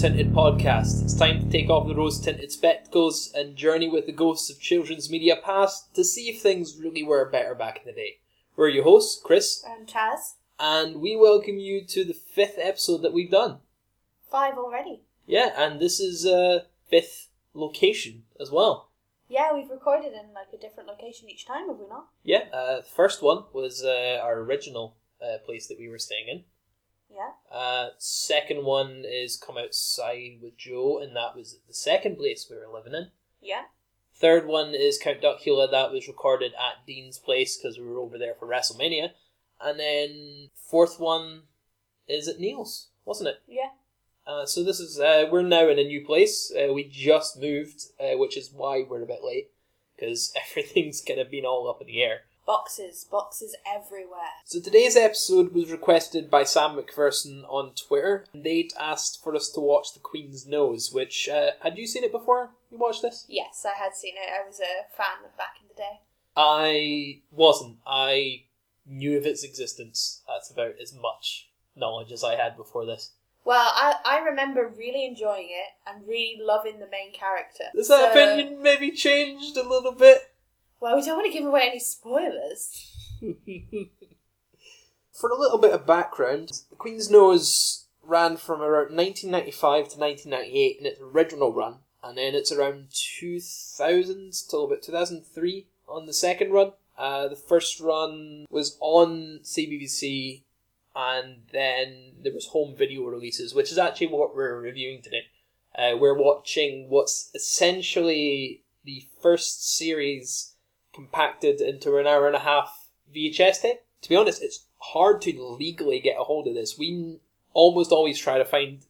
Tinted Podcast. It's time to take off the rose tinted spectacles and journey with the ghosts of children's media past to see if things really were better back in the day. We're your hosts, Chris, And Chaz, and we welcome you to the fifth episode that we've done. five already. Yeah, and this is a fifth location as well. Yeah, we've recorded in like a different location each time, have we not? Yeah, uh, the first one was uh, our original uh, place that we were staying in. Yeah. Uh, second one is Come Outside with Joe, and that was the second place we were living in. Yeah. Third one is Count Duckula, that was recorded at Dean's place because we were over there for WrestleMania. And then fourth one is at Neil's, wasn't it? Yeah. Uh, so this is uh, we're now in a new place. Uh, we just moved, uh, which is why we're a bit late because everything's kind of been all up in the air. Boxes, boxes everywhere. So today's episode was requested by Sam McPherson on Twitter. They'd asked for us to watch The Queen's Nose, which uh, had you seen it before? You watched this? Yes, I had seen it. I was a fan of back in the day. I wasn't. I knew of its existence. That's about as much knowledge as I had before this. Well, I, I remember really enjoying it and really loving the main character. Has that So- opinion maybe changed a little bit? Well, we don't want to give away any spoilers. For a little bit of background, The Queen's Nose ran from around 1995 to 1998 in its original run, and then it's around 2000 till about 2003 on the second run. Uh, the first run was on CBBC, and then there was home video releases, which is actually what we're reviewing today. Uh, we're watching what's essentially the first series compacted into an hour and a half VHS tape. To be honest, it's hard to legally get a hold of this. We almost always try to find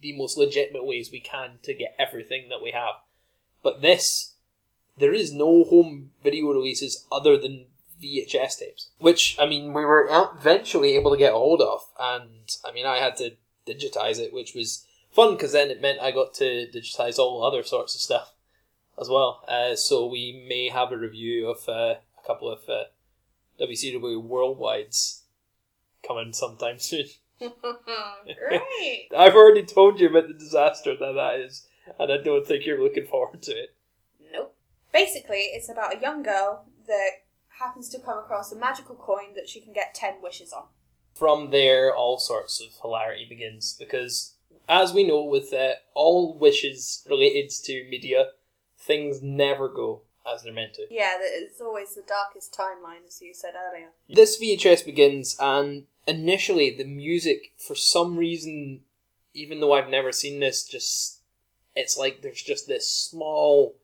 the most legitimate ways we can to get everything that we have. But this, there is no home video releases other than VHS tapes, which I mean we were eventually able to get a hold of, and I mean I had to digitize it, which was fun because then it meant I got to digitize all other sorts of stuff as well. Uh, so we may have a review of uh, a couple of uh, WCW Worldwides coming sometime soon. Great. I've already told you about the disaster that that is, and I don't think you're looking forward to it. Nope. Basically, it's about a young girl that happens to come across a magical coin that she can get 10 wishes on. From there, all sorts of hilarity begins because, as we know, with uh, all wishes related to media, things never go as they're meant to. Yeah, it's always the darkest timeline, as you said earlier. This VHS begins, and initially the music, for some reason, even though I've never seen this, just it's like there's just this small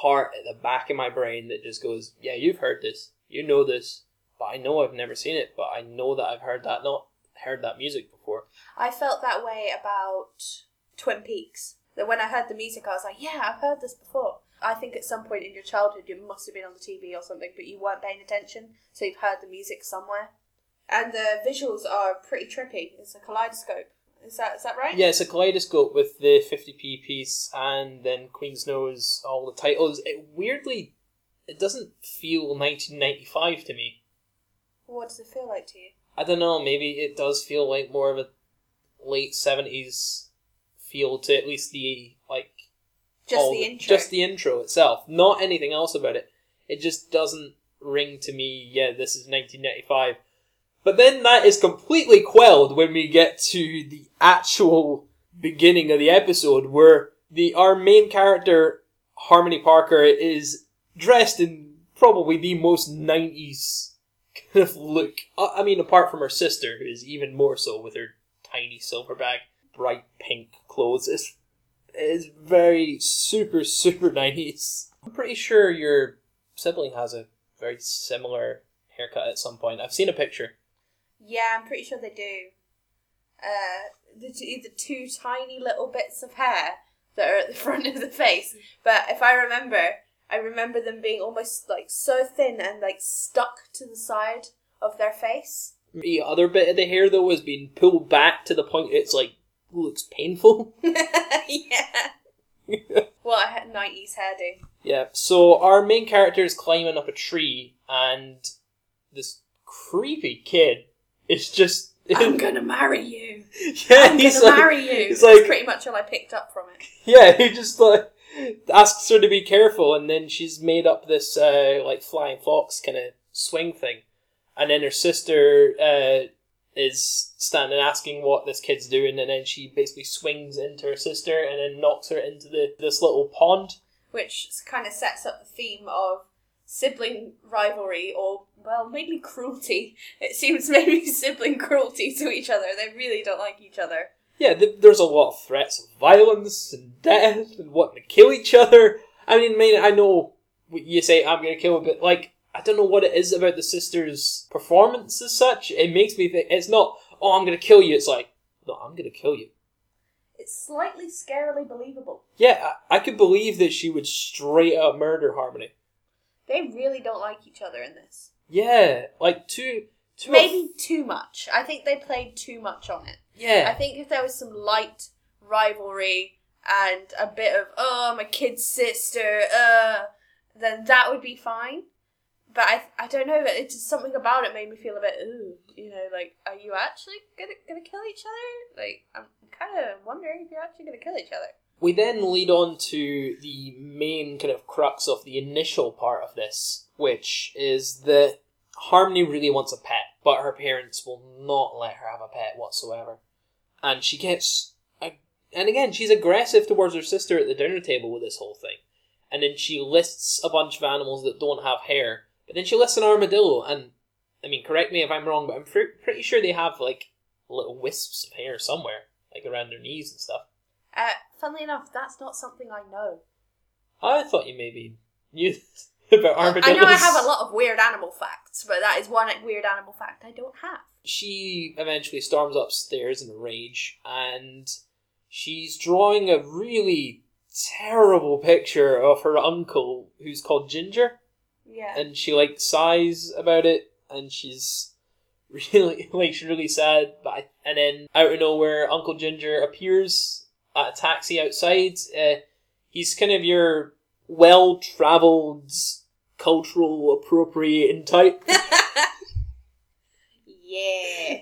part at the back of my brain that just goes, "Yeah, you've heard this, you know this, but I know I've never seen it, but I know that I've heard that not heard that music before." I felt that way about Twin Peaks. That when I heard the music, I was like, yeah, I've heard this before. I think at some point in your childhood, you must have been on the TV or something, but you weren't paying attention, so you've heard the music somewhere. And the visuals are pretty trippy. It's a kaleidoscope. Is that is that right? Yeah, it's a kaleidoscope with the 50p piece and then Queen's Nose, all the titles. It weirdly, it doesn't feel 1995 to me. What does it feel like to you? I don't know, maybe it does feel like more of a late 70s feel to at least the, like, Just all the intro. Just the intro itself, not anything else about it. It just doesn't ring to me, yeah, this is 1995. But then that is completely quelled when we get to the actual beginning of the episode where the our main character, Harmony Parker, is dressed in probably the most 90s kind of look. Uh, I mean, apart from her sister, who is even more so with her tiny silver bag, bright pink clothes. It's is very super super 90s. I'm pretty sure your sibling has a very similar haircut at some point. I've seen a picture. Yeah, I'm pretty sure they do. Uh, the, t- the two tiny little bits of hair that are at the front of the face. But if I remember, I remember them being almost like so thin and like stuck to the side of their face. The other bit of the hair though has been pulled back to the point it's like looks painful. yeah. Well, I had 90s hairdo. Yeah, so our main character is climbing up a tree, and this creepy kid is just I'm gonna marry you. yeah, I'm he's gonna like, marry you. he's That's like- pretty much all I picked up from it. yeah, he just like asks her to be careful, and then she's made up this uh, like flying fox kind of swing thing, and then her sister uh, is standing asking what this kid's doing, and then she basically swings into her sister and then knocks her into the this little pond. which kind of sets up the theme of sibling rivalry or well maybe cruelty it seems maybe sibling cruelty to each other they really don't like each other Yeah, th- there's a lot of threats of violence and death and wanting to kill each other. I mean, I mean, I know you say I'm gonna kill, but like, I don't know what it is about the sisters' performance as such. It makes me think it's not, oh, I'm gonna kill you. It's like, no, I'm gonna kill you. it's slightly scarily believable Yeah, I, I could believe that she would straight up murder Harmony. they really don't like each other in this Yeah, like two, two. maybe too much i think they played too much on it Yeah, i think if there was some light rivalry and a bit of oh my kid's sister uh then that would be fine but I, I don't know it's just something about it made me feel a bit ooh you know like are you actually gonna gonna kill each other like i'm kind of wondering if you're actually gonna kill each other We then lead on to the main kind of crux of the initial part of this, which is that Harmony really wants a pet, but her parents will not let her have a pet whatsoever. And she gets. ag- And again, she's aggressive towards her sister at the dinner table with this whole thing. And then she lists a bunch of animals that don't have hair. But then she lists an armadillo, and. I mean, correct me if I'm wrong, but I'm fr- pretty sure they have, like, little wisps of hair somewhere, like around their knees and stuff. uh funnily enough that's not something i know I thought you maybe knew about armadillos. i know i have a lot of weird animal facts but that is one weird animal fact i don't have She eventually storms upstairs in a rage, and she's drawing a really terrible picture of her uncle, who's called Ginger, yeah and she like sighs about it, and she's really like she's really sad. But I, and then out of nowhere, Uncle Ginger appears at a taxi outside. Uh, he's kind of your well-traveled, cultural appropriating type. yeah.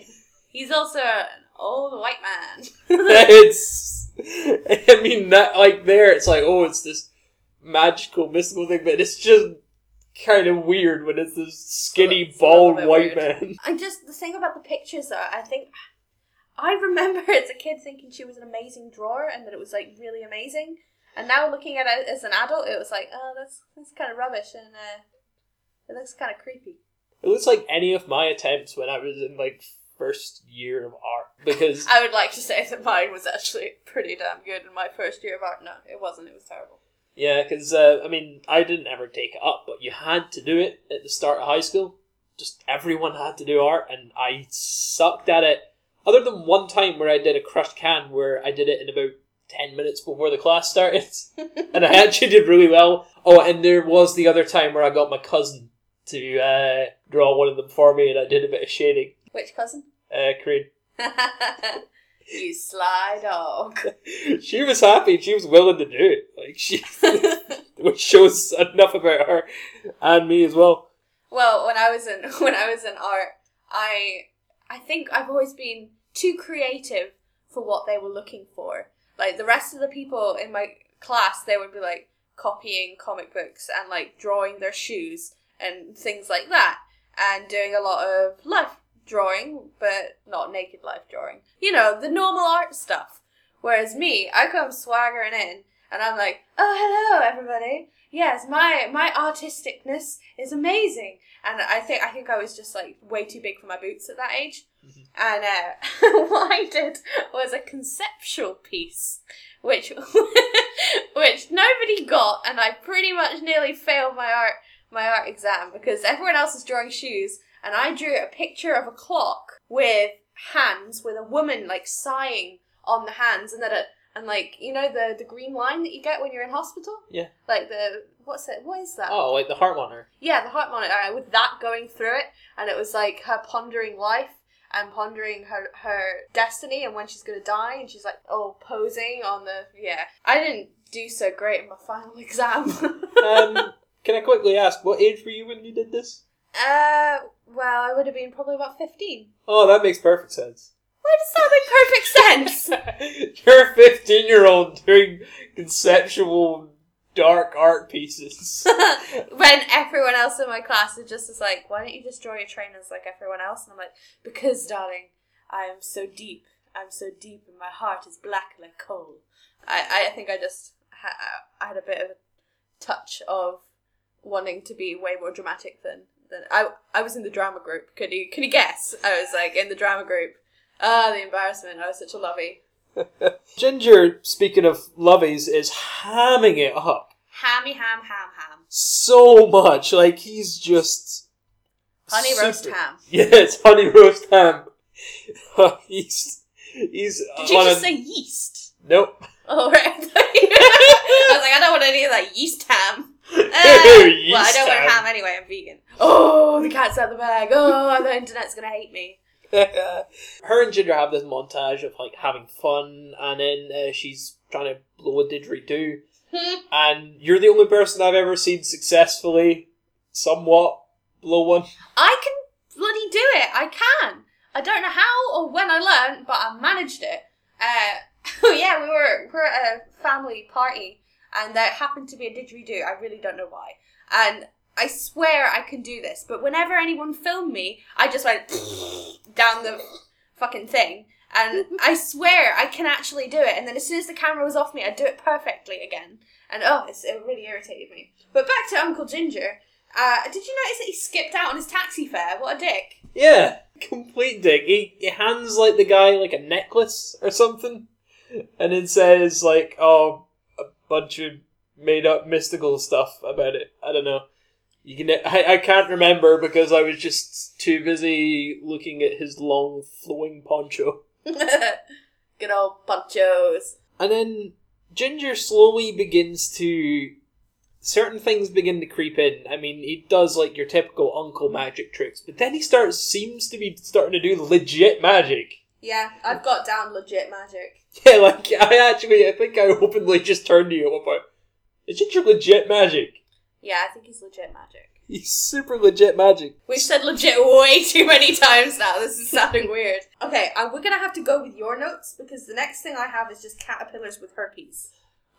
He's also an old white man. it's I mean that like there it's like oh it's this magical mystical thing but it's just kind of weird when it's this skinny It's bald white weird. man and just the thing about the pictures, though, I think I remember as a kid thinking she was an amazing drawer and that it was like really amazing. And now looking at it as an adult, it was like, oh, that's that's kind of rubbish and uh, it looks kind of creepy. it looks like any of my attempts when I was in like first year of art because I would like to say that mine was actually pretty damn good in my first year of art. No, it wasn't. It was terrible. Yeah because uh, I mean I didn't ever take it up but you had to do it at the start of high school just everyone had to do art and I sucked at it other than one time where I did a crushed can where I did it in about 10 minutes before the class started and I actually did really well. Oh, and there was the other time where I got my cousin to uh, draw one of them for me, and I did a bit of shading. Which cousin? Uh, Corinne. you sly dog. She was happy. She was willing to do it. Like she, which shows enough about her and me as well. Well, when I was in when I was in art, I I think I've always been too creative for what they were looking for. Like the rest of the people in my class, they would be like copying comic books and like drawing their shoes and things like that, and doing a lot of life drawing, but not naked life drawing. You know, the normal art stuff. Whereas me, I come swaggering in, and I'm like, "Oh, hello, everybody! Yes, my my artisticness is amazing." And I think I think I was just like way too big for my boots at that age. And uh, what I did was a conceptual piece, which which nobody got, and I pretty much nearly failed my art my art exam because everyone else is drawing shoes, and I drew a picture of a clock with hands with a woman like sighing on the hands, and then a and like you know the the green line that you get when you're in hospital. Yeah. Like the what's it? What is that? Oh, like the heart monitor. Yeah, the heart monitor uh, with that going through it, and it was like her pondering life and pondering her her destiny and when she's gonna die, and she's like oh posing on the yeah. I didn't do so great in my final exam. Um, can I quickly ask, what age were you when you did this? Uh, well, I would have been probably about 15. Oh, that makes perfect sense. Why does that make perfect sense? You're a 15 year old doing conceptual dark art pieces. when everyone else in my class is just is like, why don't you just draw your trainers like everyone else? And I'm like, because, darling, I am so deep. I'm so deep, and my heart is black like coal. I, I think I just ha- I had a bit of a touch of wanting to be way more dramatic than than I. I was in the drama group. Can you can you guess? I was like in the drama group. Ah, the embarrassment. I was such a lovey. Ginger, speaking of lovies, is hamming it up Hammy ham ham ham. so much. Like he's just Honey roast ham. Yeah, it's honey roast ham. he's he's Did you just a- say yeast? nope. Oh right. I was like, I don't want any of that yeast ham. Well, I don't want ham. anyway. I'm vegan. Oh, the cat's out of the bag. Oh, the internet's gonna hate me. Her and Ginger have this montage of like having fun, and then uh, she's trying to blow a didgeridoo. Hmm. And you're the only person I've ever seen successfully, somewhat blow one. I can bloody do it. I can. I don't know how or when I learned, but I managed it. Uh, yeah, we were we were at a family party, and there happened to be a didgeridoo. I really don't know why. And I swear I can do this, but whenever anyone filmed me, I just went down the fucking thing. And I swear I can actually do it. And then as soon as the camera was off me, I'd do it perfectly again. And oh, it really irritated me. But back to Uncle Ginger. Uh, did you notice that he skipped out on his taxi fare? What a dick. Yeah, complete dick. He, he hands like the guy like a necklace or something, and then says like, "Oh, bunch of made up mystical stuff about it." I don't know. You can I, I can't remember because I was just too busy looking at his long flowing poncho. Good old ponchos. And then Ginger slowly begins to. Certain things begin to creep in. I mean, he does like your typical uncle magic tricks, but then he starts seems to be starting to do legit magic. Yeah, I've got down legit magic. Yeah, like I actually, I think I openly just turned to you at one point. Is Ginger legit magic? Yeah, I think he's legit magic. He's super legit magic. We've said legit way too many times now. This is sounding weird. Okay, uh, we're gonna have to go with your notes because the next thing I have is just caterpillars with herpes.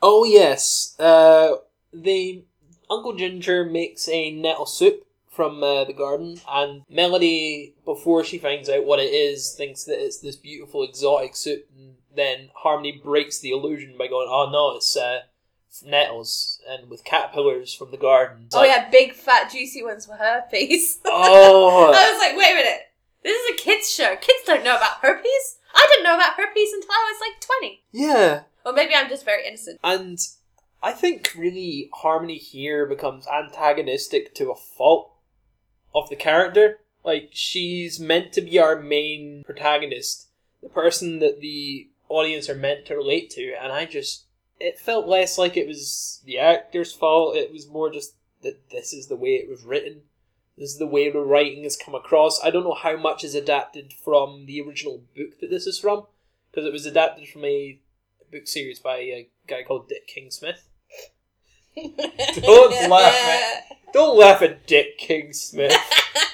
Oh yes, uh, the Uncle Ginger makes a nettle soup from uh, the garden, and Melody, before she finds out what it is, thinks that it's this beautiful exotic soup. And then Harmony breaks the illusion by going, "Oh no, it's uh, nettles and with caterpillars from the garden." It's oh like, yeah, big fat juicy ones with herpes. Oh, I was like, wait a minute. This is a kids show. Kids don't know about herpes. I didn't know about herpes until I was like twenty. yeah. Or maybe I'm just very innocent. And I think really Harmony here becomes antagonistic to a fault of the character. Like she's meant to be our main protagonist, the person that the audience are meant to relate to, and I just it felt less like it was the actor's fault. It was more just that this is the way it was written. This is the way the writing has come across. I don't know how much is adapted from the original book that this is from, because it was adapted from a book series by a guy called Dick King Smith. Don't laugh, at Don't laugh at Dick King Smith.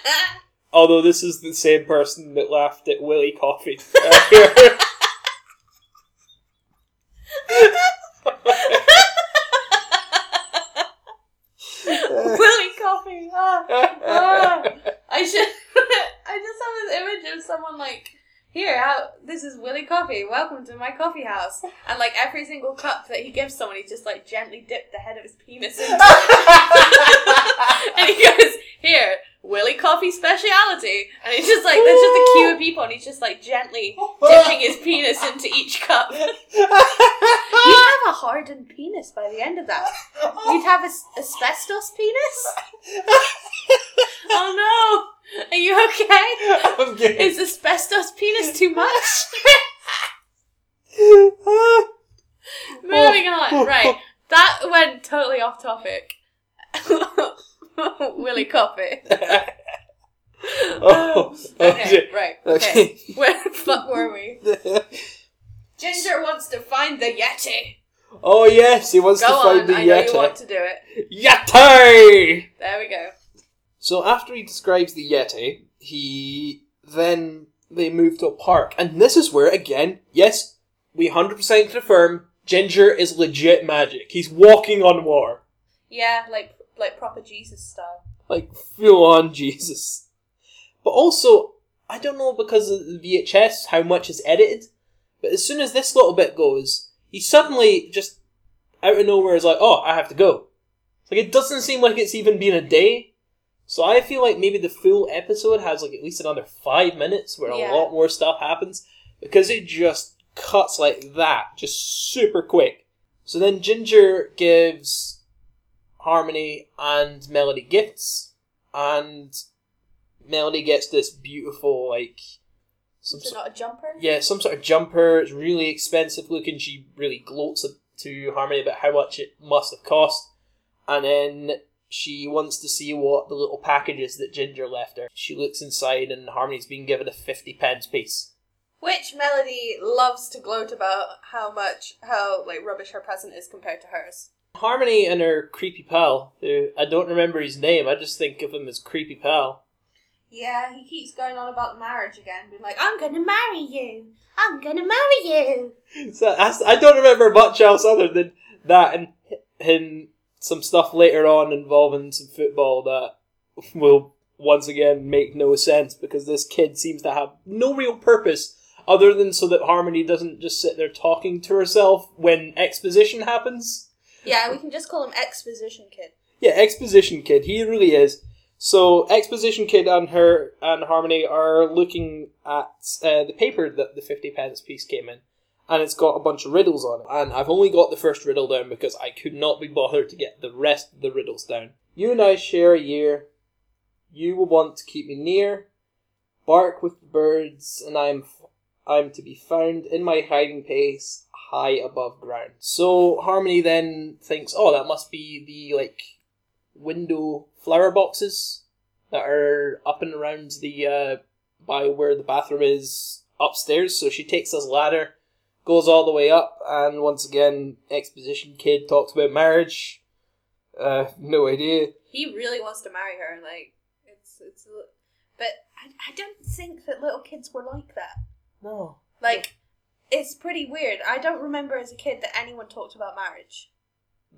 Although this is the same person that laughed at Willie Coffee. Willy coffee. Ah, ah. I should. I just have this image of someone like, here, how, this is Willy Coffee. Welcome to my coffee house. And like every single cup that he gives someone, he just like gently dipped the head of his penis into and he goes, here, Willy Coffee speciality. And he's just like, there's just a queue of people, and he's just like gently dipping his penis into each cup. You'd have a hardened penis by the end of that. You'd have a s- asbestos penis? Oh no! Are you okay? I'm getting- Is asbestos penis too much? Moving on. Right. That went totally off topic. Willy Coffee. oh, um, Okay, right. Okay. Okay. Where the fuck were we? Ginger wants to find the Yeti. oh yes, he wants Go to find on, the I know you want Yeti. to do it. Yeti! There we go. So after he describes the Yeti, he then they move to a park, and this is where again, yes, we hundred percent confirm Ginger is legit magic. He's walking on water, Yeah, like like proper Jesus style. like full on Jesus. But also, I don't know because of the VHS how much is edited, but as soon as this little bit goes, he suddenly just out of nowhere is like, "Oh, I have to go." Like it doesn't seem like it's even been a day. So I feel like maybe the full episode has like at least another five minutes where Yeah. a lot more stuff happens because it just cuts like that, just super quick. So then Ginger gives Harmony and Melody gifts, and Melody gets this beautiful like some Is it sort, not a jumper? yeah some sort of jumper. It's really expensive looking. She really gloats to Harmony about how much it must have cost, and then she wants to see what the little packages that Ginger left her. She looks inside, and Harmony's been given a fifty pence piece. Which Melody loves to gloat about how much how like rubbish her present is compared to hers. Harmony and her creepy pal, who I don't remember his name, I just think of him as creepy pal. Yeah, he keeps going on about marriage again, being like, "I'm gonna marry you. I'm gonna marry you." So that's, I don't remember much else other than that and and some stuff later on involving some football that will once again make no sense because this kid seems to have no real purpose other than so that Harmony doesn't just sit there talking to herself when exposition happens. Yeah, we can just call him Exposition Kid. Yeah, exposition kid. He really is. So exposition kid and her and Harmony are looking at uh, the paper that the fifty pence piece came in, and it's got a bunch of riddles on it. And I've only got the first riddle down because I could not be bothered to get the rest of the riddles down. You and I share a year. You will want to keep me near. Bark with the birds, and I'm I'm to be found in my hiding place, high above ground. So Harmony then thinks, oh, that must be the like window flower boxes that are up and around the uh, by where the bathroom is upstairs. So she takes this ladder, goes all the way up, and once again, exposition kid talks about marriage. Uh, no idea. He really wants to marry her. Like it's it's, a but I, I don't think that little kids were like that. No. Like it's pretty weird. I don't remember as a kid that anyone talked about marriage.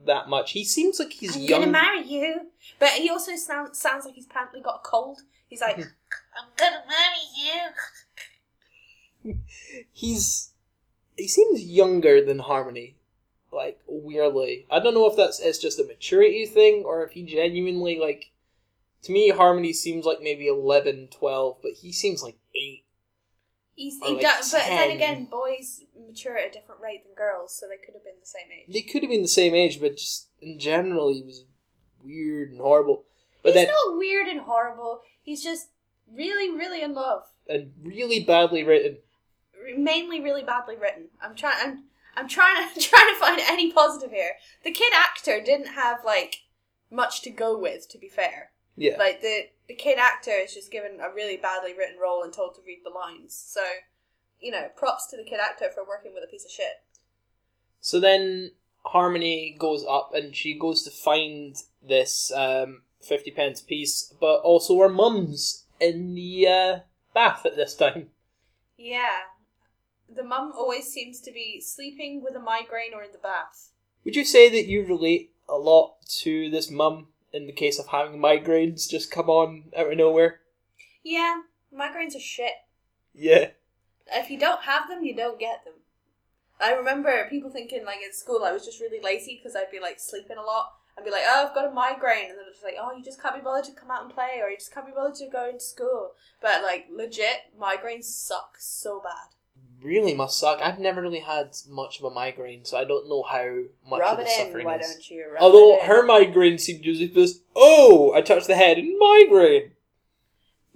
That much. He seems like he's I'm young. gonna marry you, but he also sounds sounds like he's apparently got a cold. He's like, I'm gonna marry you. he's he seems younger than Harmony, like weirdly. I don't know if that's it's just a maturity thing or if he genuinely like. To me, Harmony seems like maybe 11, 12, but he seems like eight. He's, he like does, but then again, boys mature at a different rate than girls, so they could have been the same age. They could have been the same age, but just in general, he was weird and horrible. But He's not weird and horrible. He's just really, really in love. and really badly written. Mainly, really badly written. I'm trying. I'm. I'm trying to trying to find any positive here. The kid actor didn't have like much to go with. To be fair, Yeah. like the the kid actor is just given a really badly written role and told to read the lines. So, you know, props to the kid actor for working with a piece of shit. So then Harmony goes up and she goes to find this um, 50 pence piece, but also her mum's in the uh, bath at this time. Yeah, the mum always seems to be sleeping with a migraine or in the bath. Would you say that you relate a lot to this mum in the case of having migraines just come on out of nowhere? Yeah, migraines are shit. Yeah. If you don't have them, you don't get them. I remember people thinking like in school I was just really lazy because I'd be like sleeping a lot. I'd be like, oh, I've got a migraine, and then it's like, oh, you just can't be bothered to come out and play, or you just can't be bothered to go into school. But like, legit, migraines suck so bad. Really must suck. I've never really had much of a migraine, so I don't know how much Rub of the it in, suffering why is. don't you? Rub Although it in. her migraine seemed to just, oh, I touched the head and migraine.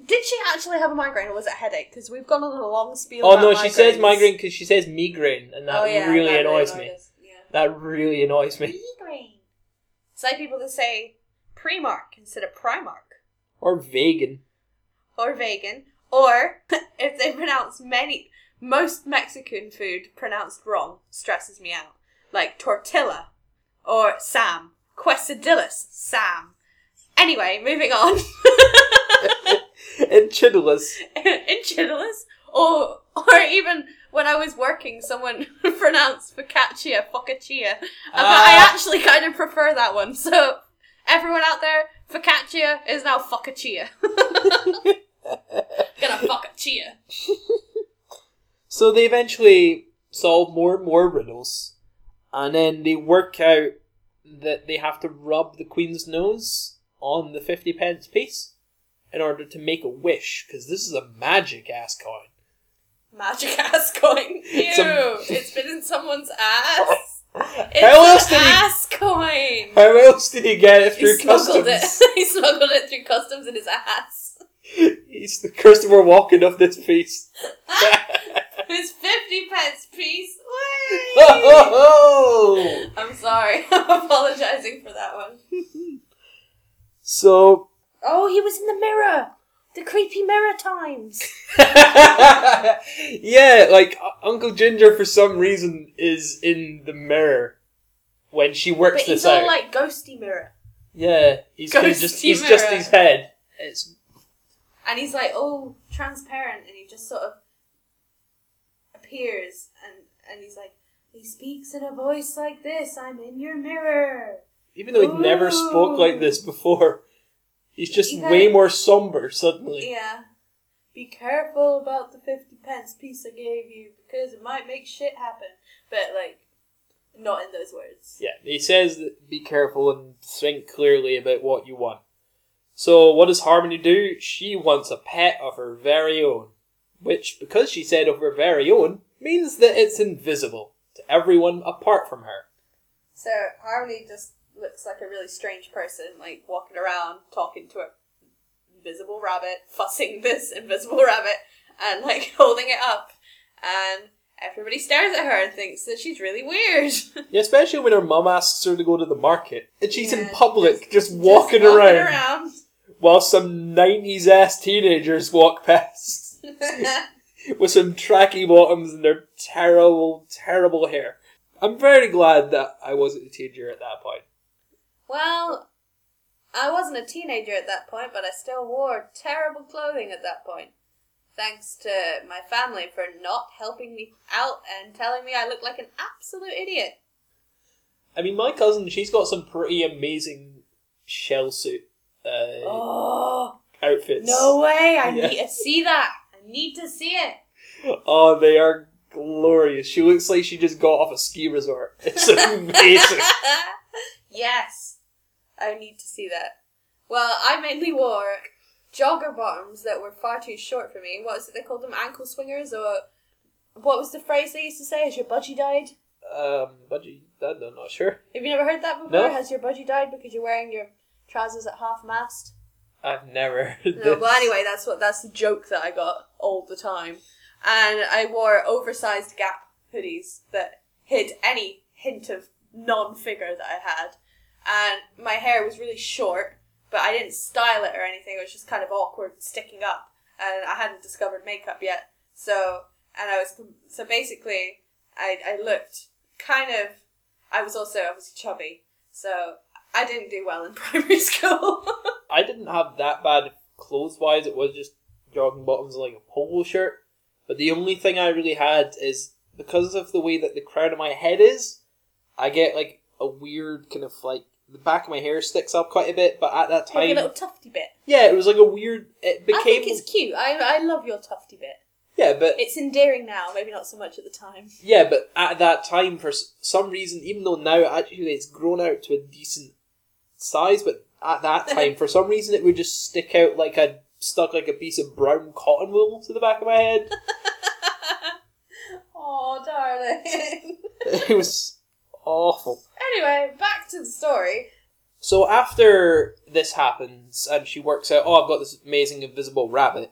did she actually have a migraine, or was it a headache? Because we've gone on a long spiel. Oh about no, she says migraines. migraine because she says migraine, and that oh, yeah, really that annoys me. us, Yeah. That really annoys me. Migraine. It's like people that say Primark instead of Primark. Or vegan. or vegan, or if they pronounce many most Mexican food pronounced wrong, stresses me out. Like tortilla or Sam, quesadillas, Sam, Anyway, moving on. Enchiladas. Enchiladas, or or even when I was working, someone pronounced focaccia focaccia, and I Ah. actually kind of prefer that one. So everyone out there, focaccia is now focaccia. Gonna focaccia. So they eventually solve more and more riddles, and then they work out that they have to rub the Queen's nose on the 50 pence piece in order to make a wish, because this is a magic ass coin. Magic ass coin. Ew! It's a- it's been in someone's ass. It's How else an did he- ass coin. How else did he get it through He smuggled customs? it. he smuggled it through customs in his ass. He's the Christopher Walken of this piece. His fifty pence piece. Oh! I'm sorry. I'm apologizing for that one. So, Oh, he was in the mirror. The creepy mirror times. yeah, like Uncle Ginger for some reason is in the mirror when she works But he's this all out. like ghosty mirror. yeah, he's Ghosty just he's just his head. It's And he's like, oh, transparent, and he just sort of appears, and and he's like, he speaks in a voice like this. I'm in your mirror. even though he never spoke like this before, he's just He way more somber suddenly. Yeah. Be careful about the fifty pence piece I gave you because it might make shit happen. But like, not in those words. Yeah, he says that be careful and think clearly about what you want. So, what does Harmony do? She wants a pet of her very own. Which, because she said of her very own, means that it's invisible to everyone apart from her. So Harmony just looks like a really strange person, like walking around talking to a invisible rabbit, fussing this invisible rabbit, and like holding it up, and everybody stares at her and thinks that she's really weird. Yeah, especially when her mum asks her to go to the market. And she's in public, just, Just walking, walking around, around. while some 90s ass teenagers walk past with some tracky bottoms and their terrible, terrible hair. I'm very glad that I wasn't a teenager at that point. well, I wasn't a teenager at that point, but I still wore terrible clothing at that point. Thanks to my family for not helping me out and telling me I look like an absolute idiot. I mean, my cousin, she's got some pretty amazing shell suit uh, Oh, outfits. no way! I Yeah. need to see that. Need to see it. Oh, they are glorious. She looks like she just got off a ski resort. It's amazing. yes, I need to see that. Well, I mainly wore jogger bottoms that were far too short for me. What is it they called them? Ankle swingers, or what was the phrase they used to say? Has your budgie died? um, budgie, I'm not sure. Have you never heard that before? No. Has your budgie died because you're wearing your trousers at half mast? I've never heard No, well, anyway, that's what that's the joke that I got all the time, and I wore oversized Gap hoodies that hid any hint of non-figure that I had, and my hair was really short, but I didn't style it or anything. It was just kind of awkward, and sticking up, and I hadn't discovered makeup yet. So, and I was so basically, I I looked kind of. I was also obviously chubby, so I didn't do well in primary school. I didn't have that bad clothes wise. It was just jogging bottoms and like a polo shirt. But the only thing I really had is because of the way that the crown of my head is, I get like a weird kind of like the back of my hair sticks up quite a bit. But at that like a time, little tufty bit. yeah, it was like a weird. It became I think it's cute. I, I love your tufty bit. yeah, but It's endearing now, maybe not so much at the time. yeah, but at that time for some reason, even though now actually it's grown out to a decent size, but at that time for some reason it would just stick out like a stuck like a piece of brown cotton wool to the back of my head. oh, darling. it was awful. anyway, back to the story. So after this happens and she works out, oh, I've got this amazing invisible rabbit.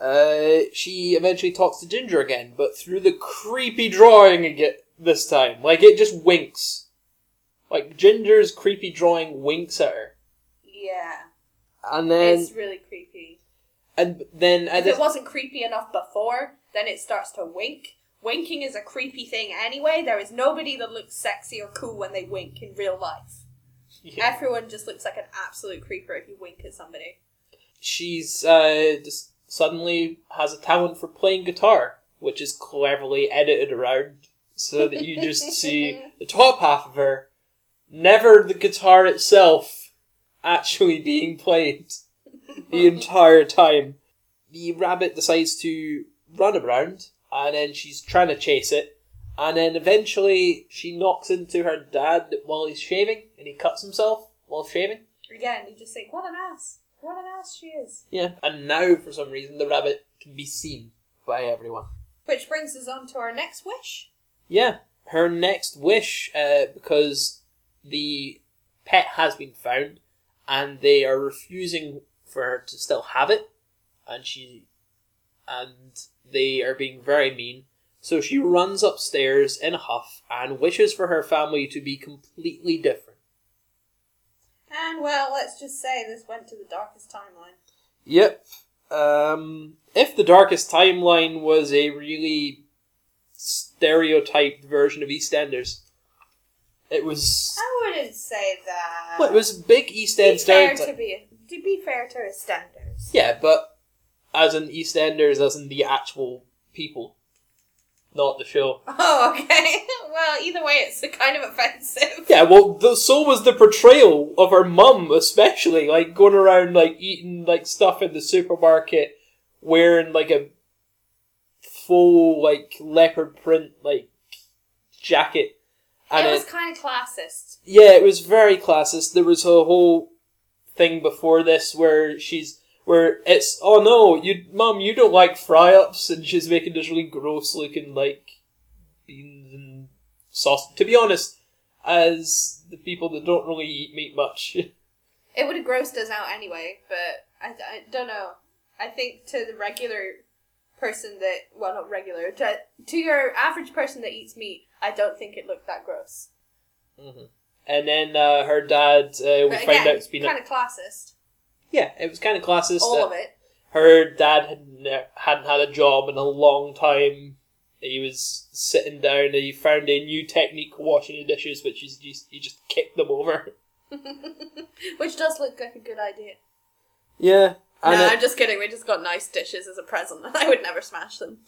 Uh, she eventually talks to Ginger again, but through the creepy drawing again this time. Like it just winks. Like Ginger's creepy drawing winks at her, Yeah, and then it's really creepy. and then If this, it wasn't creepy enough before, then it starts to wink. Winking is a creepy thing anyway. There is nobody that looks sexy or cool when they wink in real life. Yeah. Everyone just looks like an absolute creeper if you wink at somebody. She's uh, just suddenly has a talent for playing guitar, which is cleverly edited around so that you just see the top half of her, never the guitar itself, actually being played the entire time. The rabbit decides to run around, and then she's trying to chase it, and then eventually she knocks into her dad while he's shaving, and he cuts himself while shaving. Again, you just think, what an ass. What an ass she is. Yeah, and now for some reason the rabbit can be seen by everyone. Which brings us on to our next wish. Yeah, her next wish, uh, because the pet has been found, and they are refusing for her to still have it, and she, and they are being very mean. So she runs upstairs in a huff and wishes for her family to be completely different. And well, let's just say this went to the darkest timeline. Yep. Um, if the darkest timeline was a really stereotyped version of EastEnders, it was. I wouldn't say that. Well, it was big East be End fair to be to be fair to his standards. Yeah, but as in EastEnders, as in the actual people, not the show. Oh, okay. well, either way, it's kind of offensive. Yeah, well, the, so was the portrayal of her mum, especially like going around like eating like stuff in the supermarket, wearing like a full like leopard print like jacket, and it it- was kind of classist. yeah, it was very classist. There was a whole thing before this where she's where it's oh no, you mum, you don't like fry ups, and she's making this really gross looking like beans and sauce. To be honest, as the people that don't really eat meat much, It would have grossed us out anyway, but I, I don't know. I think to the regular person that, well, not regular, to, to your average person that eats meat, I don't think it looked that gross. and then uh, her dad, uh, we But find again, out it's been a, kind of classist. yeah, it was kind of classist. All that of it. her dad had ne- hadn't had a job in a long time. He was sitting down and he found a new technique for washing the dishes, which is just he just kicked them over. Which does look like a good idea. Yeah, and no, it- I'm just kidding. We just got nice dishes as a present. And I would never smash them.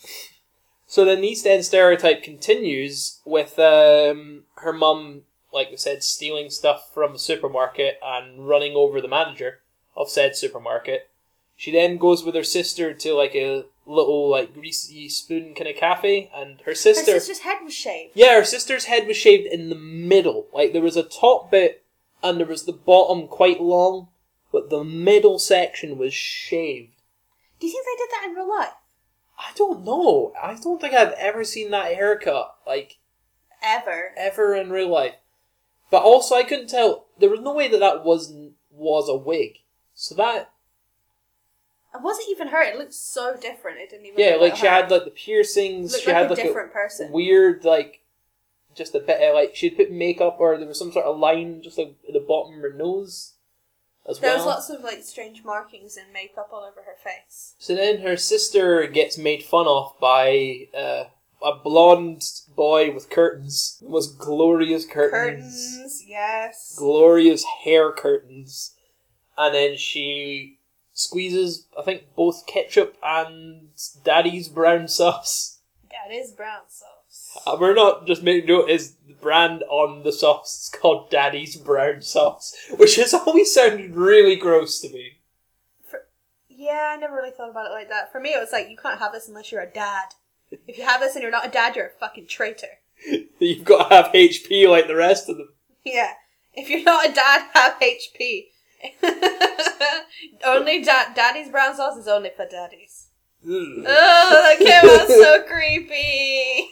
so then the East End stereotype continues with um, her mum, like we said, stealing stuff from a supermarket and running over the manager of said supermarket. She then goes with her sister to like a little like greasy spoon kind of cafe, and her sister. Her sister's head was shaved. Yeah, her sister's head was shaved in the middle. Like there was a top bit and there was the bottom quite long, but the middle section was shaved. Do you think they did that in real life? I don't know. I don't think I've ever seen that haircut like Ever. ever in real life. But also, I couldn't tell. There was no way that that was was a wig. So that It wasn't even her. It looked so different. It didn't even. yeah, look like like she her. had like the piercings. looked she like had a like different a person. weird like just a bit of like she'd put makeup or there was some sort of line just like at the bottom of her nose as There well. was lots of like strange markings and makeup all over her face. So then her sister gets made fun of by uh, a blonde boy with curtains. The most glorious curtains. Curtains, yes. Glorious hair curtains. And then she squeezes, I think, both ketchup and daddy's brown sauce. Daddy's brown sauce. Uh, we're not just making note, is the brand on the sauce is called daddy's brown sauce, which has always sounded really gross to me. Yeah, I never really thought about it like that. For me, it was like you can't have this unless you're a dad. If you have this and you're not a dad, you're a fucking traitor. You've got to have HP like the rest of them. Yeah. If you're not a dad, have HP. only da- daddy's brown sauce is only for daddies. Ugh. Oh, that came out so creepy.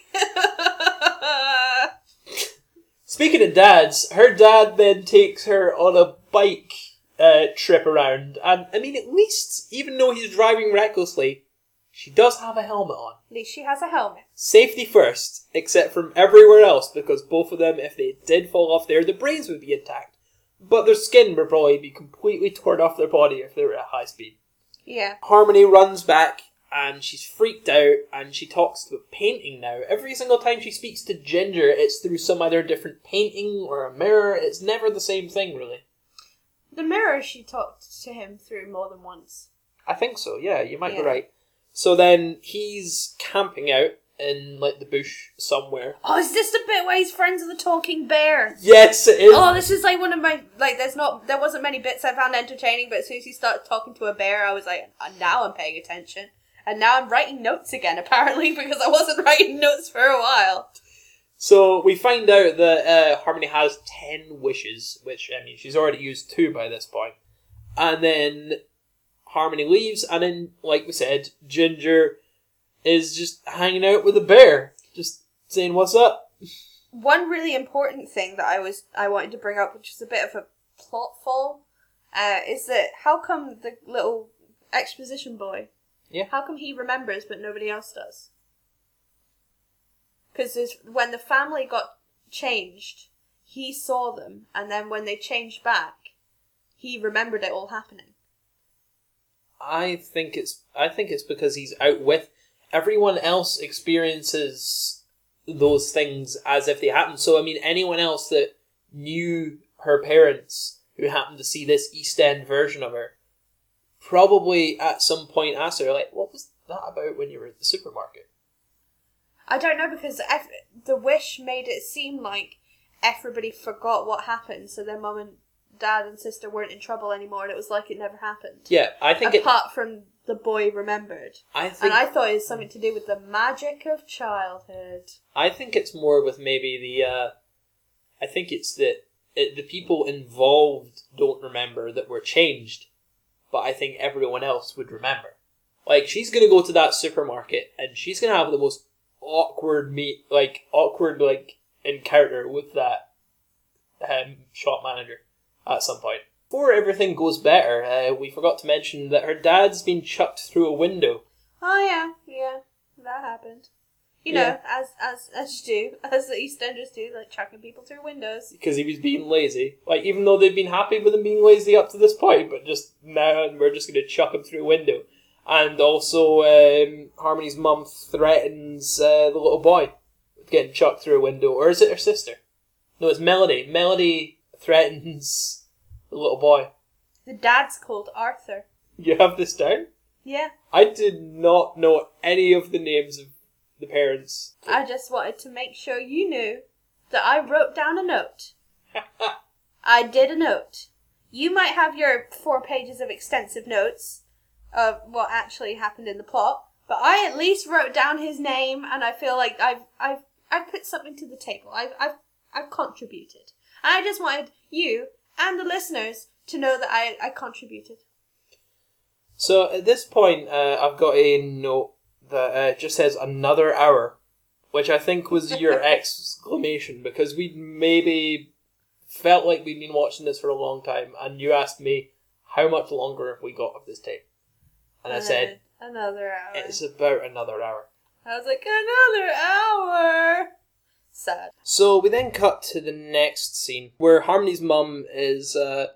Speaking of dads, her dad then takes her on a bike uh, trip around, and I mean, at least, even though he's driving recklessly, she does have a helmet on. At least she has a helmet. Safety first, except from everywhere else, because both of them, if they did fall off there, the brains would be intact. But their skin would probably be completely torn off their body if they were at high speed. Yeah. Harmony runs back and she's freaked out and she talks about painting now. Every single time she speaks to Ginger, it's through some other different painting or a mirror. It's never the same thing, really. The mirror she talked to him through more than once. I think so, yeah, you might Yeah. be right. So then he's camping out in like the bush somewhere. Oh, is this the bit where he's friends with the talking bear? Yes, it is. Oh, this is like one of my like. There's not. There wasn't many bits I found entertaining, but as soon as he started talking to a bear, I was like, "Uh, now I'm paying attention. And now I'm writing notes again, apparently, because I wasn't writing notes for a while. So we find out that uh, Harmony has ten wishes, which I mean she's already used two by this point. point, and then Harmony leaves, and then like we said, Ginger is just hanging out with a bear, just saying what's up. One really important thing that I was I wanted to bring up, which is a bit of a plot fall, uh, is that how come the little exposition boy, Yeah. how come he remembers but nobody else does? Because when the family got changed, he saw them, and then when they changed back, he remembered it all happening. I think it's I think it's because he's out with everyone else experiences those things as if they happen. So I mean anyone else that knew her parents who happened to see this East End version of her probably at some point asked her like what was that about when you were at the supermarket? I don't know because ev- the wish made it seem like everybody forgot what happened, so their mum and dad and sister weren't in trouble anymore, and it was like it never happened. Yeah, I think it Apart from the boy remembered, I think and I thought it was something to do with the magic of childhood. I think it's more with maybe the. Uh, I think it's that it, the people involved don't remember that were changed, but I think everyone else would remember. Like she's gonna go to that supermarket and she's gonna have the most awkward meet, like awkward like encounter with that um, shop manager at some point. Before everything goes better, uh, we forgot to mention that her dad's been chucked through a window. Oh yeah, yeah, that happened. You Yeah. know, as as as you do, as the EastEnders do, like chucking people through windows. because he was being lazy. Like even though they've been happy with him being lazy up to this point, but just now we're just going to chuck him through a window. And also, um, Harmony's mum threatens uh, the little boy with getting chucked through a window, or is it her sister? No, it's Melody. Melody threatens the little boy. The dad's called Arthur. You have this down? Yeah, I did not know any of the names of the parents. I just wanted to make sure you knew that I wrote down a note. I did a note. You might have your four pages of extensive notes of what actually happened in the plot, but I at least wrote down his name, and I feel like I've I've I've put something to the table. I've I've I've contributed. And I just wanted you and the listeners to know that I I contributed. So at this point, uh, I've got a note that uh, just says another hour, which I think was your exclamation because we maybe felt like we'd been watching this for a long time, and you asked me how much longer have we got of this tape, and I said another hour. it's about another hour. I was like another hour. Sad. So we then cut to the next scene where Harmony's mum is uh,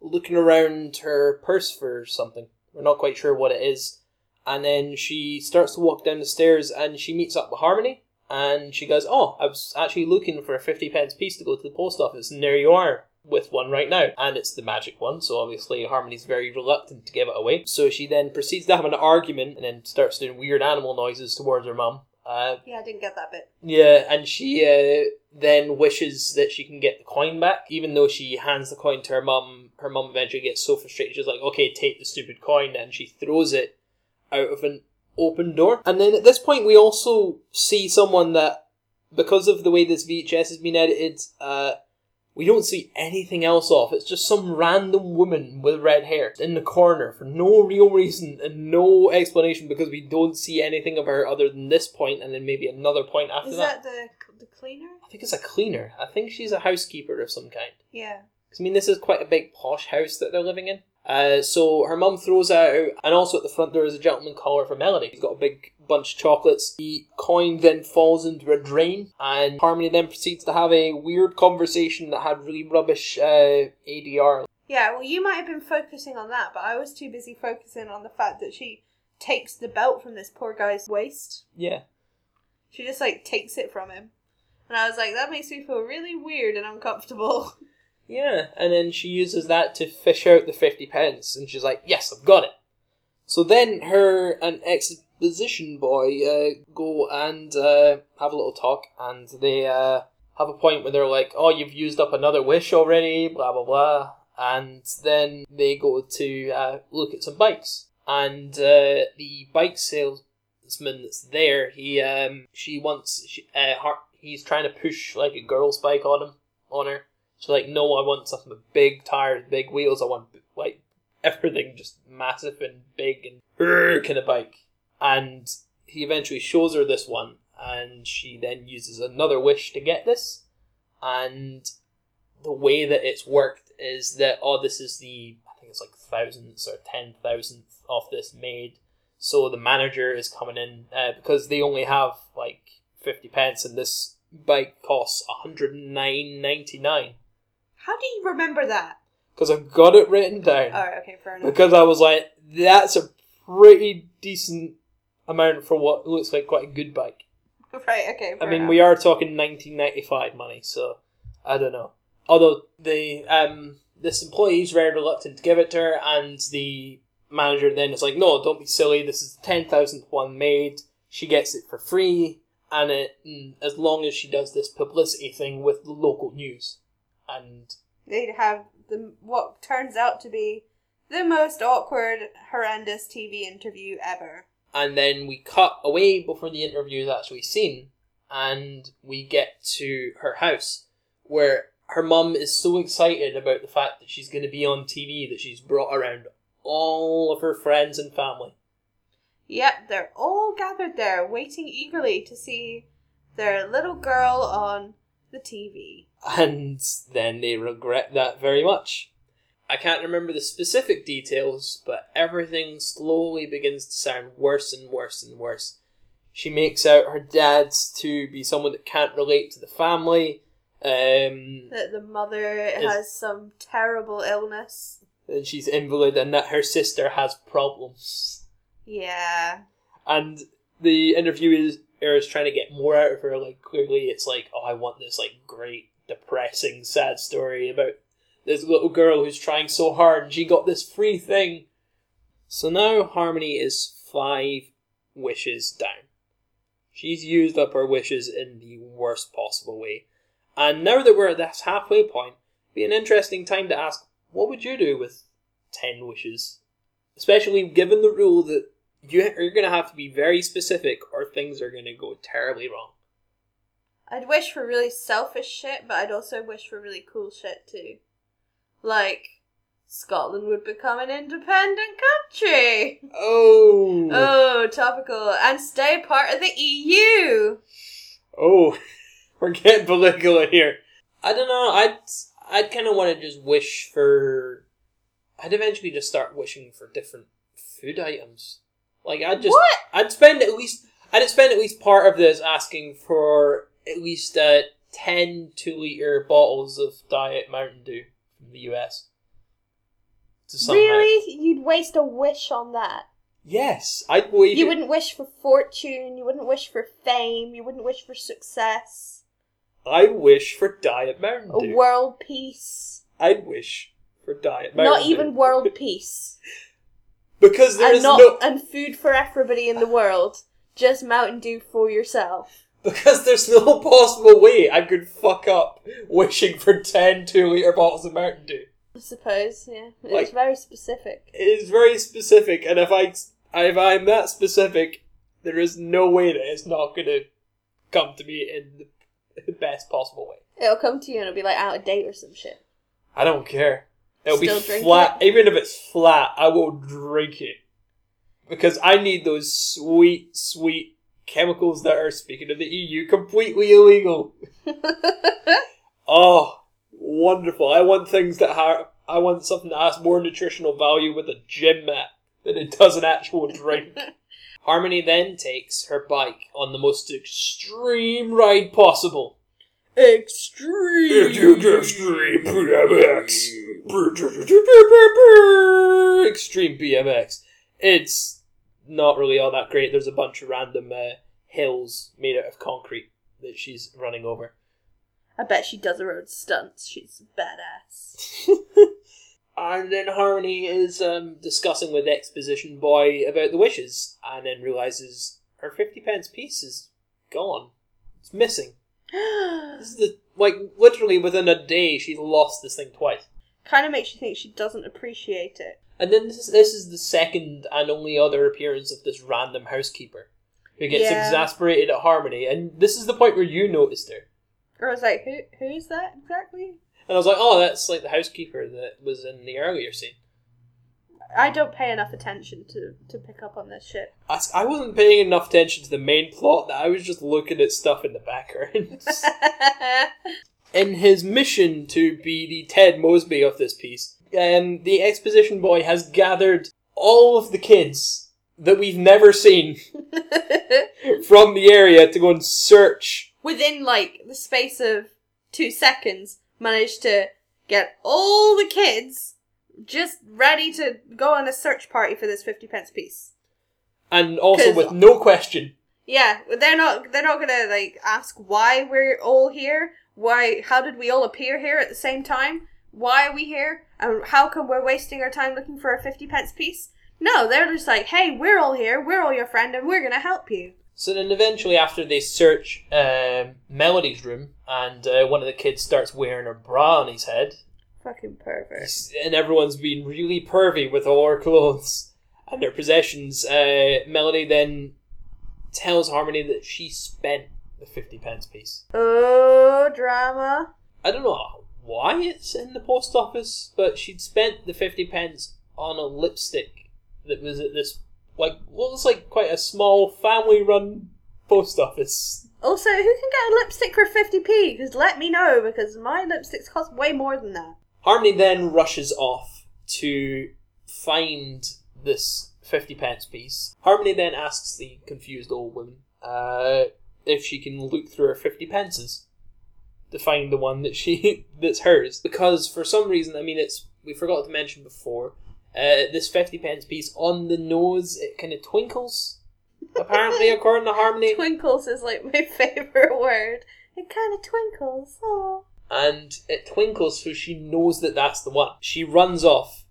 looking around her purse for something. We're not quite sure what it is. And then she starts to walk down the stairs and she meets up with Harmony. And she goes, Oh, I was actually looking for a 50 pence piece to go to the post office. And there you are with one right now. And it's the magic one, so obviously Harmony's very reluctant to give it away. So she then proceeds to have an argument and then starts doing weird animal noises towards her mum. Uh, Yeah, I didn't get that bit. yeah, and she uh, then wishes that she can get the coin back, even though she hands the coin to her mum. Her mum eventually gets so frustrated, she's like, "Okay, take the stupid coin," and she throws it out of an open door. And then at this point, we also see someone that, because of the way this VHS has been edited, uh, we don't see anything else off. It's just some random woman with red hair in the corner for no real reason and no explanation because we don't see anything of her other than this point and then maybe another point after Is that. that the the cleaner? I think it's a cleaner. I think she's a housekeeper of some kind. Yeah. 'Cause, I mean, this is quite a big posh house that they're living in. Uh, so her mum throws that out, and also at the front there is a gentleman caller for Melody. He's got a big bunch of chocolates. The coin then falls into a drain, and Harmony then proceeds to have a weird conversation that had really rubbish uh, ADR. Yeah, well, you might have been focusing on that, but I was too busy focusing on the fact that she takes the belt from this poor guy's waist. Yeah. She just like takes it from him. And I was like, that makes me feel really weird and uncomfortable. Yeah, and then she uses that to fish out the 50 pence, and she's like, yes, I've got it. So then her and exposition boy uh, go and uh, have a little talk, and they uh, have a point where they're like, oh, you've used up another wish already, blah, blah, blah. And then they go to uh, look at some bikes. And uh, the bike salesman that's there, he um, she wants, she, uh, her, he's trying to push like a girl's bike on him, on her. She's like, no, I want something with big tires, big wheels. I want like everything just massive and big and kind of bike. And he eventually shows her this one, and she then uses another wish to get this. And the way that it's worked is that oh, this is the I think it's like thousandths or ten thousandth of this made. So the manager is coming in uh, because they only have like fifty pence, and this bike costs one hundred nine ninety nine. How do you remember that? Because I've got it written down. Alright, okay, fair enough. because I was like, that's a pretty decent amount for what looks like quite a good bike. Right, okay. I mean, enough. we are talking 1995 money, so I don't know. Although the um this employee is very reluctant to give it to her, and the manager then is like, "No, don't be silly. This is the ten thousandth one made. She gets it for free, and it as long as she does this publicity thing with the local news." And They'd have the what turns out to be the most awkward, horrendous TV interview ever. and then we cut away before the interview is actually seen, and we get to her house where her mum is so excited about the fact that she's going to be on TV that she's brought around all of her friends and family. Yep, they're all gathered there, waiting eagerly to see their little girl on the TV. And then they regret that very much. I can't remember the specific details, but everything slowly begins to sound worse and worse and worse. She makes out her dad to be someone that can't relate to the family. Um, That the mother Is- has some terrible illness. and she's invalid, and that her sister has problems. Yeah. And the interview is trying to get more out of her. Like clearly, it's like, oh, I want this like great, depressing, sad story about this little girl who's trying so hard, and she got this free thing. So now Harmony is five wishes down. She's used up her wishes in the worst possible way. And now that we're at this halfway point, be an interesting time to ask, what would you do with ten wishes? Especially given the rule that you going to have to be very specific or things are going to go terribly wrong. I'd wish for really selfish shit, but I'd also wish for really cool shit too. Like, Scotland would become an independent country. Oh. Oh, topical. And stay part of the EU. oh. We're getting political in here. I don't know. I'd I'd kind of want to just wish for. I'd eventually just start wishing for different food items. Like I'd just What? I'd spend at least I'd spend at least part of this asking for at least uh, ten two liter bottles of Diet Mountain Dew from the US. Really? You'd waste a wish on that. Yes, I'd. You wouldn't wish for fortune, you wouldn't wish for fame, you wouldn't wish for success, I wish for Diet Mountain a Dew. world peace. I'd wish for Diet Mountain Not Dew. even world peace. Because there and is not no and food for everybody in the world. Just Mountain Dew for yourself. because there's no possible way I could fuck up wishing for 10 2 liter bottles of Mountain Dew. I suppose, yeah. It's Like- very specific. It is very specific, and if I if I'm that specific, there is no way that it's not going to come to me in the best possible way. It'll come to you and it'll be like out of date or some shit. I don't care. It'll Still be flat. Even if it's flat, I will drink it. Because I need those sweet, sweet chemicals that are, speaking of the EU, completely illegal. Oh, wonderful. I want things that have. I want something that has more nutritional value with a gym mat than it does an actual drink. Harmony then takes her bike on the most extreme ride possible. Extreme! Extreme BMX! Extreme BMX. It's not really all that great. There's a bunch of random uh, hills made out of concrete that she's running over. I bet she does her own stunts. She's badass. and then Harmony is um, discussing with Exposition Boy about the wishes, and then realizes her fifty pence piece is gone. It's missing. This is the like literally within a day she's lost this thing twice. kind of makes you think she doesn't appreciate it. And then this is, this is the second and only other appearance of this random housekeeper who gets Yeah. exasperated at Harmony, and this is the point where you noticed her. Or I was like, who who's that exactly? And I was like, oh, that's like the housekeeper that was in the earlier scene. I don't pay enough attention to, to pick up on this shit. I, I wasn't paying enough attention to the main plot, that I was just looking at stuff in the background. in his mission to be the Ted Mosby of this piece, um, the exposition boy has gathered all of the kids that we've never seen from the area to go and search. Within like the space of two seconds, managed to get all the kids just ready to go on a search party for this fifty pence piece. And also 'Cause- with no question. Yeah, they're not they're not gonna like ask why we're all here. Why how did we all appear here at the same time? Why are we here? And how come we're wasting our time looking for a fifty pence piece? No, they're just like, hey, we're all here, we're all your friend, and we're gonna help you. So then eventually, after they search um, Melody's room, and uh, one of the kids starts wearing a bra on his head, Fucking pervert. and everyone's being really pervy with all her clothes and their possessions. Uh, Melody then tells Harmony that she spent the 50 pence piece. Oh, drama. I don't know why it's in the post office, but she'd spent the 50 pence on a lipstick that was at this, like, what was like quite a small family run post office. Also, who can get a lipstick for 50p? Because let me know, because my lipsticks cost way more than that. Harmony then rushes off to find this 50 pence piece. Harmony then asks the confused old woman uh, if she can look through her 50 pences to find the one that she that's hers because for some reason I mean it's we forgot to mention before uh, this 50 pence piece on the nose it kind of twinkles apparently according to Harmony Twinkles is like my favorite word. It kind of twinkles. Oh. And it twinkles so she knows that that's the one. She runs off,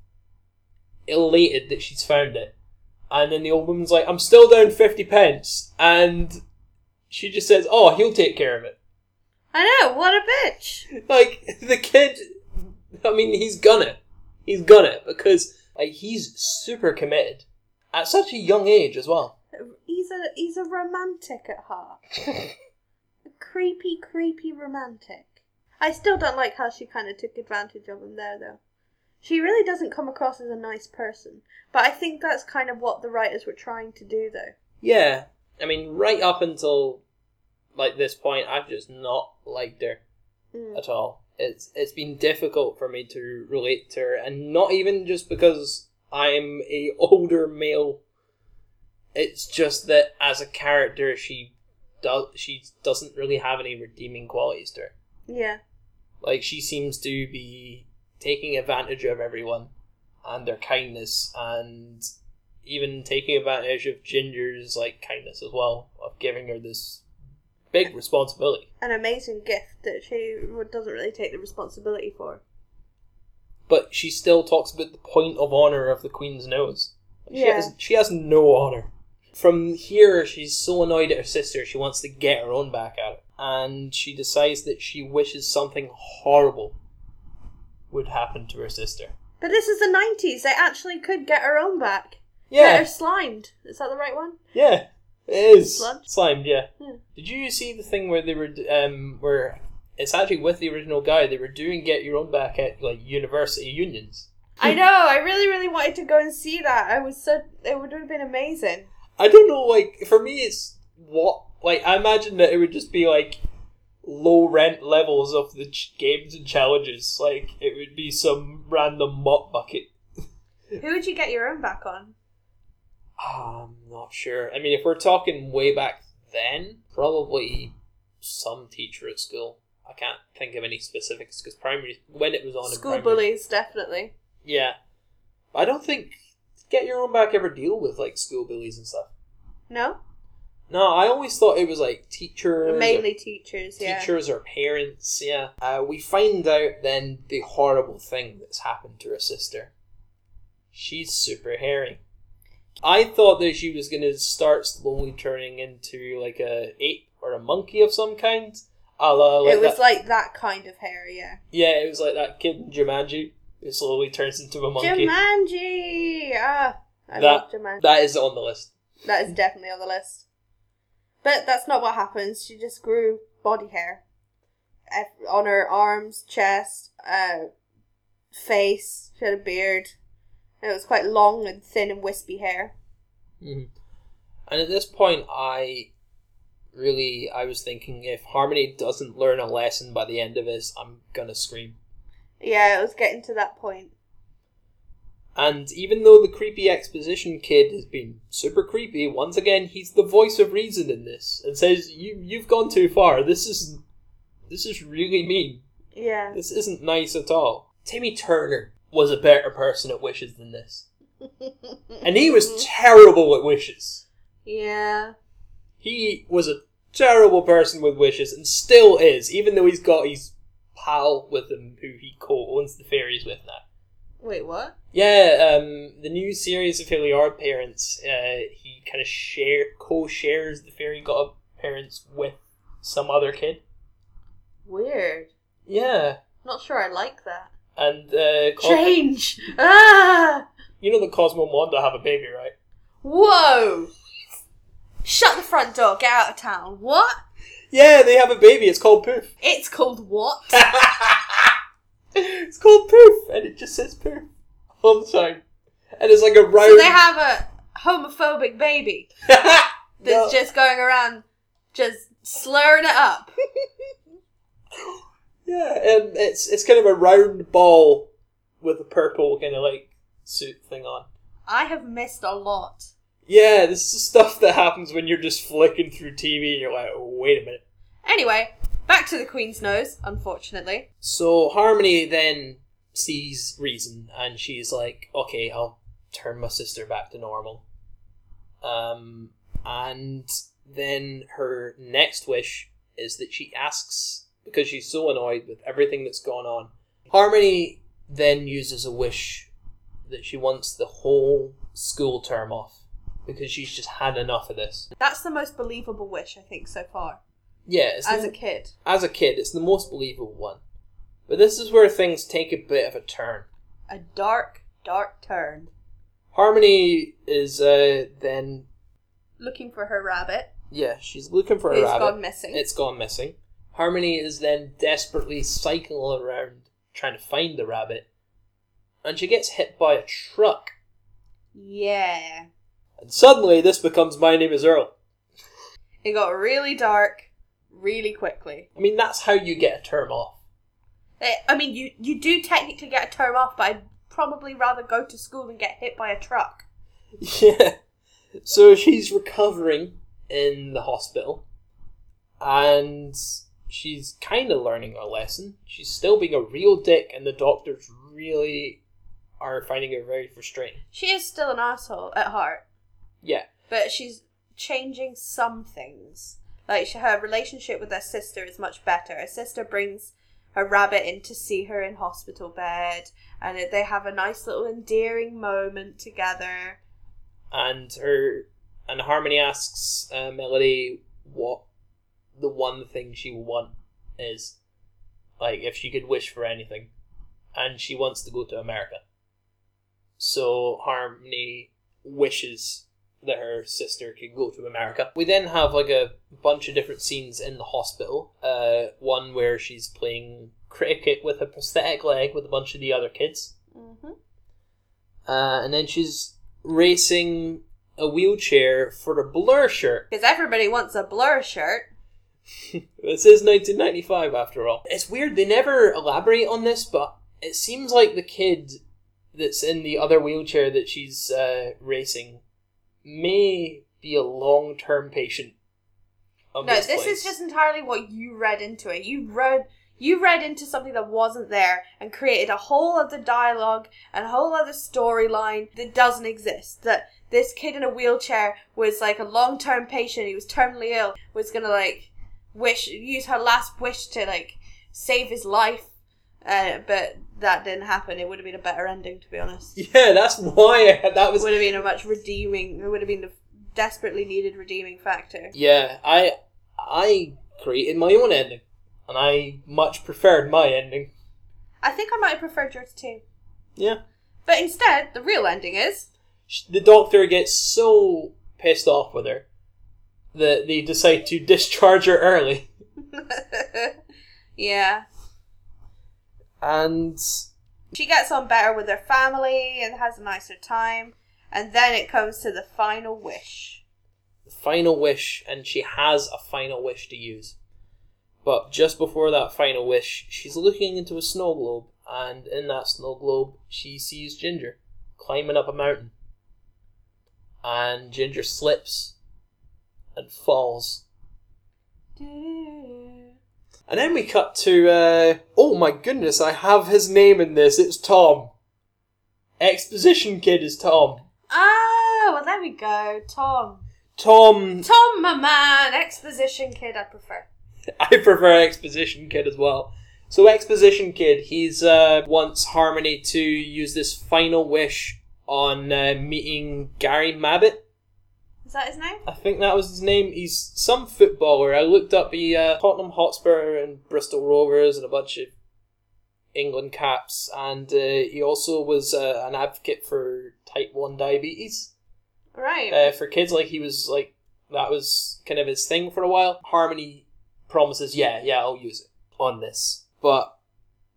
elated that she's found it. And then the old woman's like, I'm still down 50 pence. And she just says, Oh, he'll take care of it. I know, what a bitch. Like, the kid, I mean, he's gonna. He's gonna, because, like, he's super committed. At such a young age as well. He's a he's a romantic at heart. a creepy, creepy romantic. I still don't like how she kind of took advantage of him there, though. She really doesn't come across as a nice person, but I think that's kind of what the writers were trying to do, though. Yeah. I mean, right up until, like, this point, I've just not liked her. Mm. at all. It's it's been difficult for me to relate to her, and not even just because I'm a older male. It's just that as a character, she does she doesn't really have any redeeming qualities to her. Yeah. Like she seems to be taking advantage of everyone and their kindness, and even taking advantage of Ginger's like kindness as well of giving her this big responsibility. An amazing gift that she doesn't really take the responsibility for. but she still talks about the point of honor of the queen's nose. She Yeah. has she has no honor. From here, she's so annoyed at her sister, she wants to get her own back at it, and she decides that she wishes something horrible would happen to her sister. But this is the 90s. They actually could get her own back. Get her Yeah, slimed. Is that the right one? yeah, it is Sludge? slimed. Yeah. Hmm. Did you see the thing where they were um where it's actually with the original guy they were doing get your own back at like university unions. I know. I really, really wanted to go and see that. I was so. It would have been amazing. I don't know, like, for me, it's what, like, I imagine that it would just be, like, low rent levels of the ch- games and challenges. Like, it would be some random mop bucket. Who would you get your own back on? I'm not sure. I mean, if we're talking way back then, probably some teacher at school. I can't think of any specifics because primary, when it was on in School primary. bullies, definitely. Yeah. I don't think get your own back ever deal with like school bullies and stuff? No, No, I always thought it was like teachers, or- mainly teachers. Yeah. teachers or parents. Yeah, uh, we find out then the horrible thing that's happened to her sister. She's super hairy. I thought that she was gonna start slowly turning into like a ape or a monkey of some kind. A la, like it was that- like that kind of hair. Yeah. yeah, it was like that kid in Jumanji who slowly turns into a monkey. Jumanji. Ah, I That- love Jumanji. That is on the list. That is definitely on the list. But that's not what happens. She just grew body hair on her arms, chest, uh, face. She had a beard. And it was quite long and thin and wispy hair. Mhm. And at this point, I really I was thinking if Harmony doesn't learn a lesson by the end of this, I'm gonna scream. Yeah, it was getting to that point. And even though the creepy exposition kid has been super creepy, once again he's the voice of reason in this and says, "You you've gone too far. This is this is really mean. Yeah. This isn't nice at all." Timmy Turner was a better person at wishes than this, and he was terrible at wishes. Yeah. He was a terrible person with wishes and still is, even though he's got his pal with him who he co-owns the fairies with now. Wait, what? Yeah, um, the new series of Fairly Odd Parents, uh, he kind of share co-shares the fairy godparents with some other kid. Weird. Yeah, Not sure I like that. and uh, Cos- Change! Ah! you know that Cosmo and Wanda have a baby, right? Whoa! Shut the front door, get out of town. What? Yeah, they have a baby. It's called Poof. It's called what? it's called Poof, and it just says Poof all the time, and it's like a round. So they have a homophobic baby that's No. just going around just slurring it up. Yeah, and it's it's kind of a round ball with a purple kind of like suit thing on. I have missed a lot. Yeah, this is stuff that happens when you're just flicking through TV and you're like, oh, wait a minute. Anyway, back to the Queen's nose, unfortunately. So Harmony then sees reason and she's like, okay, I'll turn my sister back to normal. Um, and then her next wish is that she asks, because she's so annoyed with everything that's gone on. Harmony then uses a wish that she wants the whole school term off because she's just had enough of this. That's the most believable wish, I think, so far. Yeah, it's As the- a kid. as a kid, it's the most believable one. But this is where things take a bit of a turn. A dark, dark turn. Harmony is uh, then Looking for her rabbit, yeah, she's looking for a who's rabbit. It's gone missing. It's gone missing. Harmony is then desperately cycling around trying to find the rabbit, and she gets hit by a truck. yeah. And suddenly, this becomes My Name Is Earl. It got really dark really quickly. I mean, that's how you get a term off. Eh, I mean, you, you do technically get a term off, but I'd probably rather go to school than get hit by a truck. Yeah. So she's recovering in the hospital, and she's kind of learning a lesson. She's still being a real dick, and the doctors really are finding her very frustrating. She is still an asshole at heart, Yeah. but she's changing some things. Like her relationship with her sister is much better. Her sister brings her rabbit in to see her in hospital bed, and they have a nice little endearing moment together. And her and Harmony asks uh, Melody what the one thing she would want is, like if she could wish for anything, and she wants to go to America. So Harmony wishes that her sister could go to America. We then have like a bunch of different scenes in the hospital. Uh, one where she's playing cricket with a prosthetic leg with a bunch of the other kids. Mm-hmm. Uh, and then she's racing a wheelchair for a blur shirt. Because everybody wants a blur shirt. This is 1995 after all. It's weird, they never elaborate on this, but it seems like the kid that's in the other wheelchair that she's uh, racing may be a long term patient. Of No, this, this is just entirely what you read into it. You read, You read into something that wasn't there and created a whole other dialogue and a whole other storyline that doesn't exist. That this kid in a wheelchair was like a long term patient, he was terminally ill, was gonna like wish use her last wish to like save his life. Uh, but that didn't happen. It would have been a better ending, to be honest. Yeah, that's why I, that It was. would have been a much redeeming. It would have been the desperately needed redeeming factor. Yeah, I I created my own ending, and I much preferred my ending. I think I might have preferred yours too. Yeah. But instead, the real ending is The doctor gets so pissed off with her that they decide to discharge her early, yeah. And She gets on better with her family and has a nicer time. And then it comes to the final wish. the final wish, and she has a final wish to use. But just before that final wish, she's looking into a snow globe, and in that snow globe, she sees Ginger climbing up a mountain. And Ginger slips and falls. And then we cut to, uh, oh my goodness, I have his name in this. It's Tom. Exposition Kid is Tom. Ah, well, there we go. Tom. Tom, Tom, my man. Exposition kid, I prefer. I prefer Exposition Kid as well. So Exposition Kid, he's uh, wants Harmony to use this final wish on uh, meeting Gary Mabbutt. Is that his name? I think that was his name. He's some footballer. I looked up. He uh, Tottenham Hotspur and Bristol Rovers and a bunch of England caps, and uh, he also was uh, an advocate for type one diabetes Right. uh, for kids. Like he was like that was kind of his thing for a while. Harmony promises, yeah, yeah, I'll use it on this, but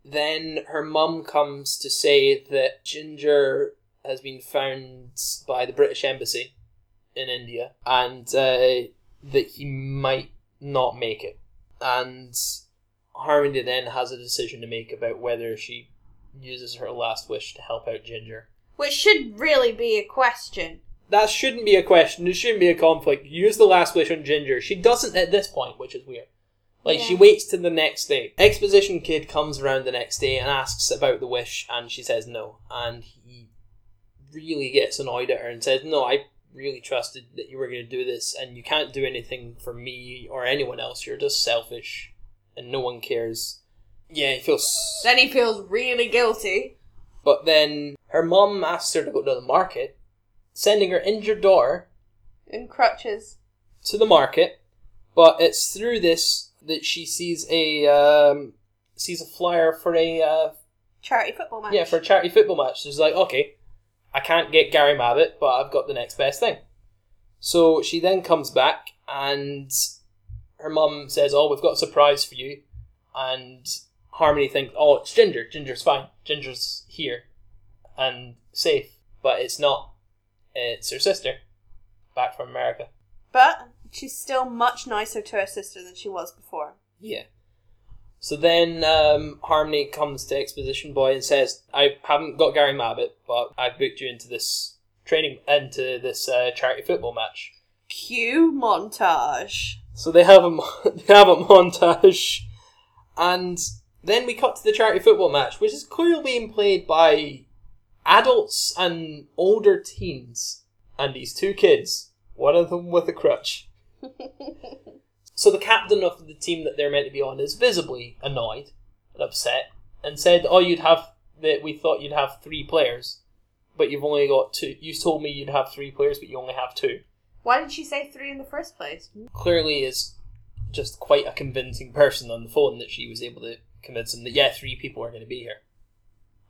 then her mum comes to say that Ginger has been found by the British Embassy in India, and uh, that he might not make it, and Harmony then has a decision to make about whether she uses her last wish to help out Ginger Which should really be a question. that shouldn't be a question. It shouldn't be a conflict. Use the last wish on Ginger. She doesn't at this point, which is weird. Like she waits to the next day. Exposition kid comes around the next day and asks about the wish, and she says no. And he really gets annoyed at her and says, "No, I really trusted that you were going to do this, and you can't do anything for me or anyone else. You're just selfish, and no one cares." Yeah, he feels. Then he feels really guilty. But then her mum asks her to go to the market, sending her injured daughter In crutches. to the market, but it's through this that she sees a um, sees a flyer for a uh, Charity football match. yeah for a charity football match. She's like, okay, I can't get Gary Mabbutt, but I've got the next best thing. So she then comes back and her mum says, "Oh, we've got a surprise for you," and Harmony thinks, "Oh, it's Ginger. Ginger's fine. Ginger's here and safe." But it's not. It's her sister, back from America. But she's still much nicer to her sister than she was before. Yeah. So then um, Harmony comes to Exposition Boy and says, "I haven't got Gary Mabbutt, but I've booked you into this training into this uh, charity football match." Cue montage. So they have a they have a montage, and then we cut to the charity football match, which is clearly being played by adults and older teens, and these two kids, one of them with a crutch. So the captain of the team that they're meant to be on is visibly annoyed and upset, and said, "Oh, you'd have that we thought you'd have three players, but you've only got two. You told me you'd have three players, but you only have two. Why did she say three in the first place? Clearly, is just quite a convincing person on the phone that she was able to convince him that yeah, three people are going to be here.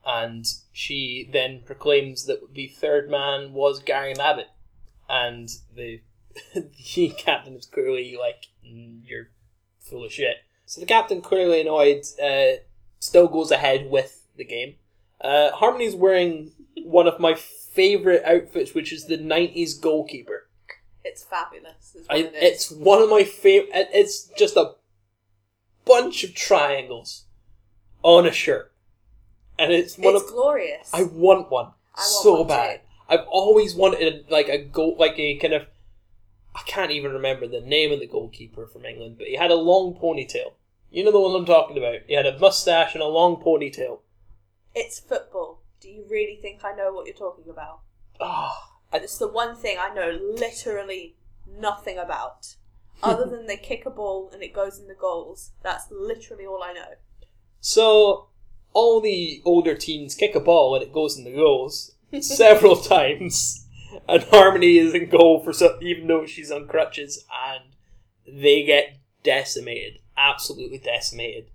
And she then proclaims that the third man was Gary Mabbutt, and the the captain is clearly like, "Mm, "You're full of shit." So the captain, clearly annoyed, uh, still goes ahead with the game. Uh, Harmony's wearing one of my favorite outfits, which is the '90s goalkeeper. It's fabulous. Is what I, it is. it's one of my favorite. It's just a bunch of triangles on a shirt, and it's one It's of. glorious. I want one I want so one bad. too. I've always wanted like a goal, like a kind of. I can't even remember the name of the goalkeeper from England, but he had a long ponytail. You know the one I'm talking about. He had a mustache and a long ponytail. It's football. Do you really think I know what you're talking about? Ah, It's the one thing I know literally nothing about. Other than they kick a ball and it goes in the goals. That's literally all I know. so all the older teens kick a ball and it goes in the goals several times, and Harmony is in goal for some, even though she's on crutches, and they get decimated, absolutely decimated,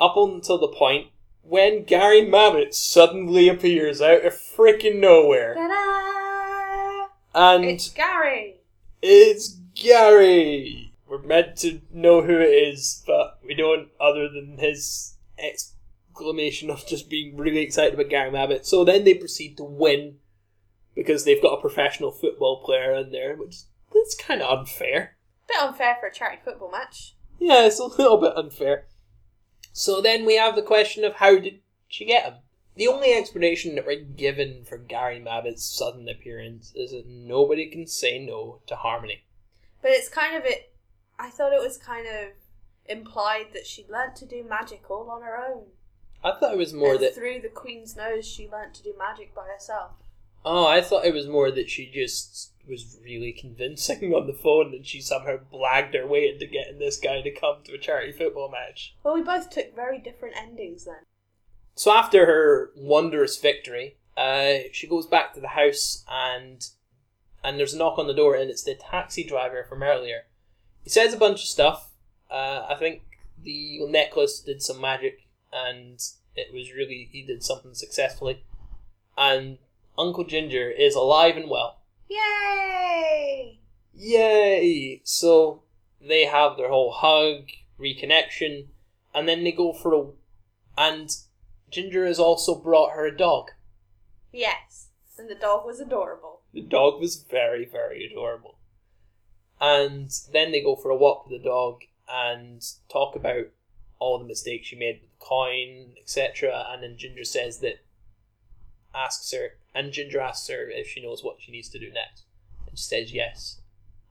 up until the point when Gary Mabbutt suddenly appears out of freaking nowhere, Ta-da! and It's Gary! It's Gary. We're meant to know who it is, but we don't, other than his exclamation of just being really excited about Gary Mabbutt. So then they proceed to win because they've got a professional football player in there, which that's kind of unfair. Bit unfair for a charity football match. Yeah, it's a little bit unfair. So then we have the question of how did she get him? The only explanation that we're given for Gary Mabbutt's sudden appearance is that nobody can say no to Harmony. But it's kind of it. I thought it was kind of implied that she learnt to do magic all on her own. I thought it was more and that through the Queen's nose, she learnt to do magic by herself. Oh, I thought it was more that she just was really convincing on the phone and she somehow blagged her way into getting this guy to come to a charity football match. Well, we both took very different endings then. So after her wondrous victory, uh, she goes back to the house and and there's a knock on the door and it's the taxi driver from earlier. He says a bunch of stuff. Uh, I think the necklace did some magic and it was really he did something successfully. And Uncle Ginger is alive and well. Yay! Yay! So they have their whole hug, reconnection, and then they go for a. And Ginger has also brought her a dog. Yes. And the dog was adorable. The dog was very, very adorable. And then they go for a walk with the dog and talk about all the mistakes she made with the coin, etc. And then Ginger says that asks her, and Ginger asks her if she knows what she needs to do next. And she says yes.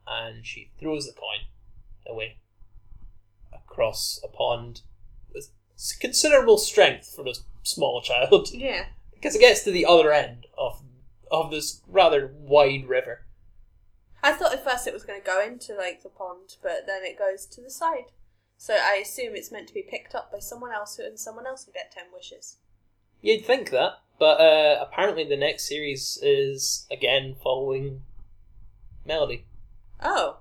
And she throws the coin away across a pond with considerable strength for a small child Yeah. because it gets to the other end of of this rather wide river. I thought at first it was going to go into like the pond, but then it goes to the side. So I assume it's meant to be picked up by someone else, who, and someone else will get ten wishes. You'd think that, but uh, apparently the next series is again following Melody. Oh,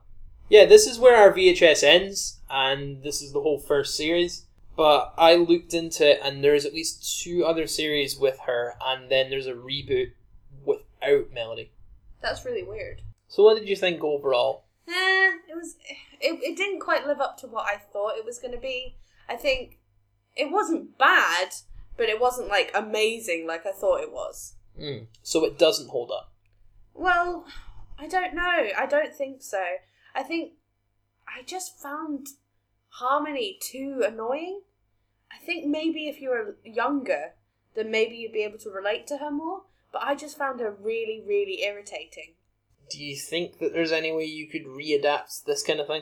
Yeah, this is where our VHS ends, and this is the whole first series. But I looked into it, and there's at least two other series with her, and then there's a reboot without Melody. that's really weird. So, what did you think overall? Eh, it was. It, it didn't quite live up to what I thought it was going to be. I think it wasn't bad, but it wasn't like amazing like I thought it was. Mm. So it doesn't hold up. Well, I don't know. I don't think so. I think I just found Harmony too annoying. I think maybe if you were younger, then maybe you'd be able to relate to her more. But I just found her really, really irritating. Do you think that there's any way you could readapt this kind of thing?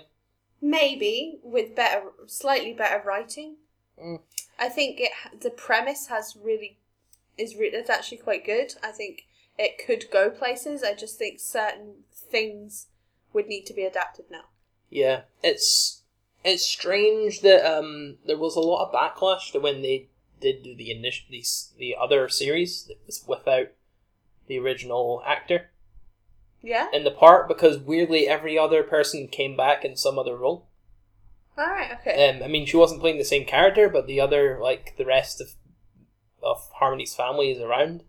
Maybe with better, slightly better writing. Mm. I think it the premise has really is re- it's actually quite good. I think it could go places. I just think certain things would need to be adapted now. Yeah, it's it's strange that um there was a lot of backlash to when they did do the initial the, the other series that was without the original actor Yeah. in the part because weirdly every other person came back in some other role. All right. Okay. Um, I mean she wasn't playing the same character, but the other like the rest of of Harmony's family is around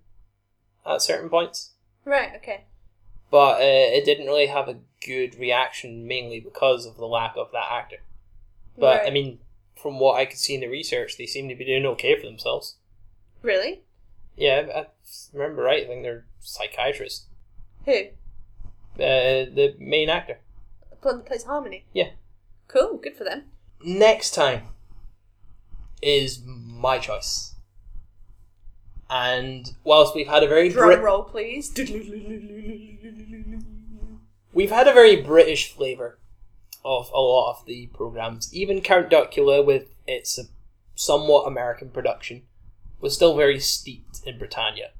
at certain points. right. Okay. But uh, it didn't really have a good reaction, mainly because of the lack of that actor. But I mean, from what I could see in the research, they seem to be doing okay for themselves. really, Yeah, I remember right. I think they're psychiatrists. who? Uh, the main actor. One that plays Harmony. Yeah. Cool. Good for them. Next time is my choice. And whilst we've had a very Drum Brit- roll, please. we've had a very British flavour of a lot of the programs. Even Count Duckula, with its uh, somewhat American production, was still very steeped in Britannia.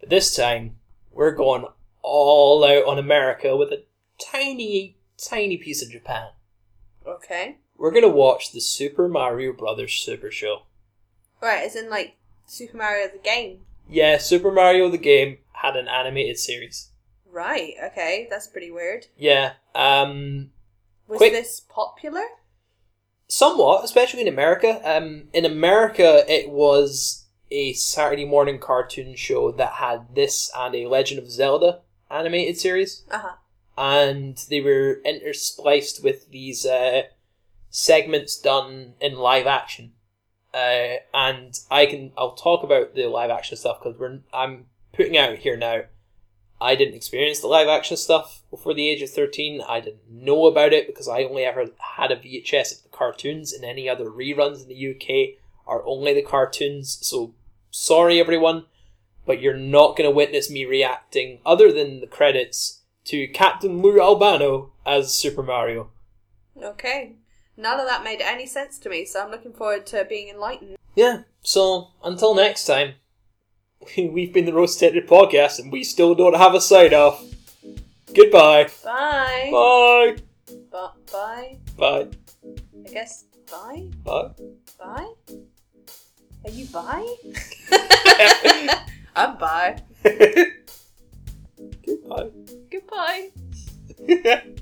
But this time, we're going all out on America with a tiny, tiny piece of Japan. Okay. We're gonna watch the Super Mario Brothers Super Show. Right, as in like Super Mario the game. Yeah, Super Mario the game had an animated series. Right, okay, that's pretty weird. Yeah, um, Was Quick- this popular? somewhat, especially in America. Um, in America, it was a Saturday morning cartoon show that had this and a Legend of Zelda animated series, Uh huh. And they were interspliced with these uh, segments done in live action. Uh, and I can I'll talk about the live action stuff because we're I'm putting out here now. I didn't experience the live action stuff before the age of 13. I didn't know about it because I only ever had a VHS of the cartoons, and any other reruns in the UK are only the cartoons. So, sorry everyone, but you're not going to witness me reacting, other than the credits, to Captain Lou Albano as Super Mario. Okay. None of that made any sense to me, so I'm looking forward to being enlightened. Yeah, so until next time, we've been the Roast Tinted Podcast, and we still don't have a sign off. Goodbye. Bye. Bye. Bye. Bye. Bye. I guess bye. Bye. Bye. Are you bye? I'm bye. Goodbye. Goodbye. Bye.